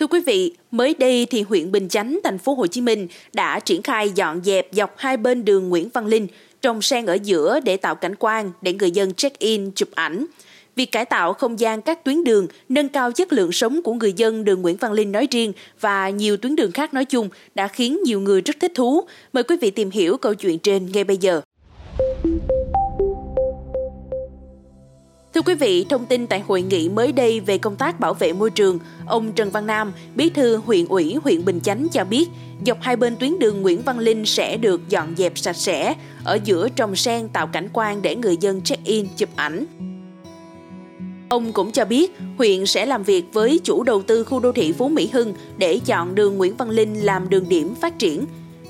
Thưa quý vị, mới đây thì huyện Bình Chánh, thành phố Hồ Chí Minh đã triển khai dọn dẹp dọc hai bên đường Nguyễn Văn Linh, trồng sen ở giữa để tạo cảnh quan để người dân check-in chụp ảnh. Việc cải tạo không gian các tuyến đường, nâng cao chất lượng sống của người dân đường Nguyễn Văn Linh nói riêng và nhiều tuyến đường khác nói chung đã khiến nhiều người rất thích thú. Mời quý vị tìm hiểu câu chuyện trên ngay bây giờ. Thưa quý vị, thông tin tại hội nghị mới đây về công tác bảo vệ môi trường, ông Trần Văn Nam, bí thư huyện ủy huyện Bình Chánh cho biết, dọc hai bên tuyến đường Nguyễn Văn Linh sẽ được dọn dẹp sạch sẽ, ở giữa trồng sen tạo cảnh quan để người dân check-in chụp ảnh. Ông cũng cho biết, huyện sẽ làm việc với chủ đầu tư khu đô thị Phú Mỹ Hưng để chọn đường Nguyễn Văn Linh làm đường điểm phát triển.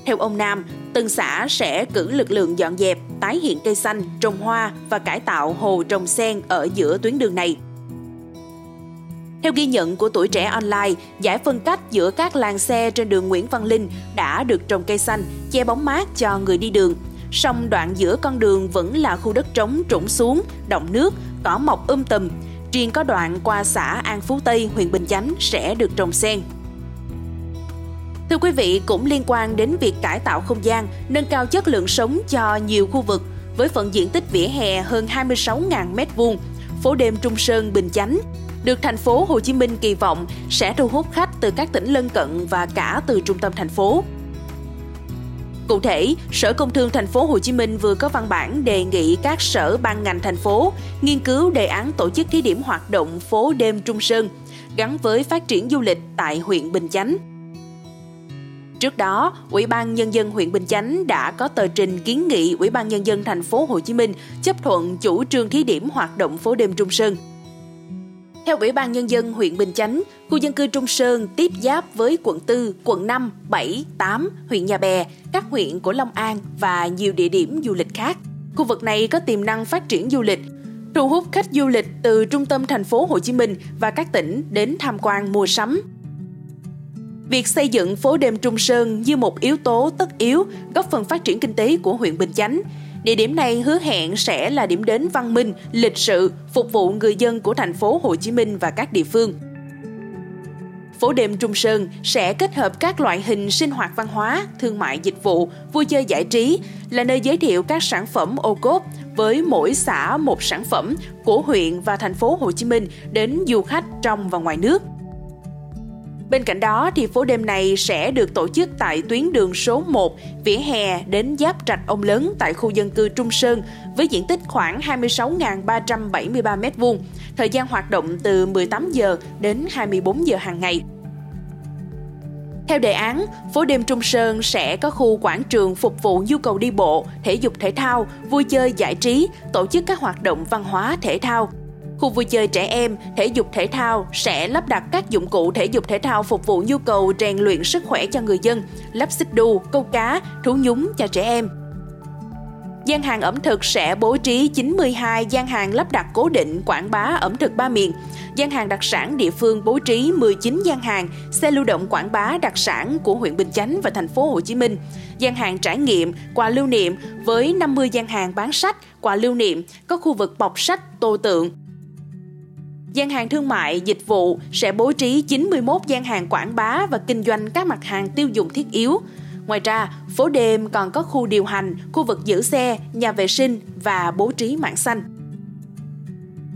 Theo ông Nam, từng xã sẽ cử lực lượng dọn dẹp, tái hiện cây xanh, trồng hoa và cải tạo hồ trồng sen ở giữa tuyến đường này. Theo ghi nhận của tuổi trẻ online, giải phân cách giữa các làng xe trên đường Nguyễn Văn Linh đã được trồng cây xanh, che bóng mát cho người đi đường. Song đoạn giữa con đường vẫn là khu đất trống trũng xuống, động nước, cỏ mọc um tùm. Riêng có đoạn qua xã An Phú Tây, huyện Bình Chánh sẽ được trồng sen. Thưa quý vị, cũng liên quan đến việc cải tạo không gian, nâng cao chất lượng sống cho nhiều khu vực với phần diện tích vỉa hè hơn 26.000 m2, phố đêm Trung Sơn, Bình Chánh được thành phố Hồ Chí Minh kỳ vọng sẽ thu hút khách từ các tỉnh lân cận và cả từ trung tâm thành phố. Cụ thể, Sở Công Thương thành phố Hồ Chí Minh vừa có văn bản đề nghị các sở ban ngành thành phố nghiên cứu đề án tổ chức thí điểm hoạt động phố đêm Trung Sơn gắn với phát triển du lịch tại huyện Bình Chánh. Trước đó, Ủy ban nhân dân huyện Bình Chánh đã có tờ trình kiến nghị Ủy ban nhân dân thành phố Hồ Chí Minh chấp thuận chủ trương thí điểm hoạt động phố đêm Trung Sơn. Theo Ủy ban nhân dân huyện Bình Chánh, khu dân cư Trung Sơn tiếp giáp với quận 4, quận 5, 7, 8, huyện Nhà Bè, các huyện của Long An và nhiều địa điểm du lịch khác. Khu vực này có tiềm năng phát triển du lịch, thu hút khách du lịch từ trung tâm thành phố Hồ Chí Minh và các tỉnh đến tham quan mua sắm, Việc xây dựng phố đêm Trung Sơn như một yếu tố tất yếu góp phần phát triển kinh tế của huyện Bình Chánh. Địa điểm này hứa hẹn sẽ là điểm đến văn minh, lịch sự, phục vụ người dân của thành phố Hồ Chí Minh và các địa phương. Phố đêm Trung Sơn sẽ kết hợp các loại hình sinh hoạt văn hóa, thương mại dịch vụ, vui chơi giải trí, là nơi giới thiệu các sản phẩm ô cốp với mỗi xã một sản phẩm của huyện và thành phố Hồ Chí Minh đến du khách trong và ngoài nước – Bên cạnh đó thì phố đêm này sẽ được tổ chức tại tuyến đường số 1, vỉa hè đến giáp trạch ông lớn tại khu dân cư Trung Sơn với diện tích khoảng 26.373 m2. Thời gian hoạt động từ 18 giờ đến 24 giờ hàng ngày. Theo đề án, phố đêm Trung Sơn sẽ có khu quảng trường phục vụ nhu cầu đi bộ, thể dục thể thao, vui chơi giải trí, tổ chức các hoạt động văn hóa thể thao, Khu vui chơi trẻ em, thể dục thể thao sẽ lắp đặt các dụng cụ thể dục thể thao phục vụ nhu cầu rèn luyện sức khỏe cho người dân, lắp xích đu, câu cá, thú nhúng cho trẻ em. Gian hàng ẩm thực sẽ bố trí 92 gian hàng lắp đặt cố định quảng bá ẩm thực ba miền. Gian hàng đặc sản địa phương bố trí 19 gian hàng, xe lưu động quảng bá đặc sản của huyện Bình Chánh và thành phố Hồ Chí Minh. Gian hàng trải nghiệm, quà lưu niệm với 50 gian hàng bán sách, quà lưu niệm, có khu vực bọc sách, tô tượng, gian hàng thương mại, dịch vụ sẽ bố trí 91 gian hàng quảng bá và kinh doanh các mặt hàng tiêu dùng thiết yếu. Ngoài ra, phố đêm còn có khu điều hành, khu vực giữ xe, nhà vệ sinh và bố trí mạng xanh.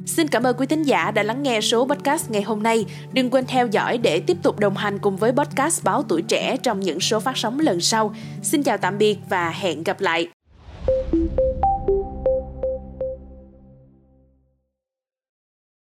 Xin cảm ơn quý thính giả đã lắng nghe số podcast ngày hôm nay. Đừng quên theo dõi để tiếp tục đồng hành cùng với podcast Báo Tuổi Trẻ trong những số phát sóng lần sau. Xin chào tạm biệt và hẹn gặp lại.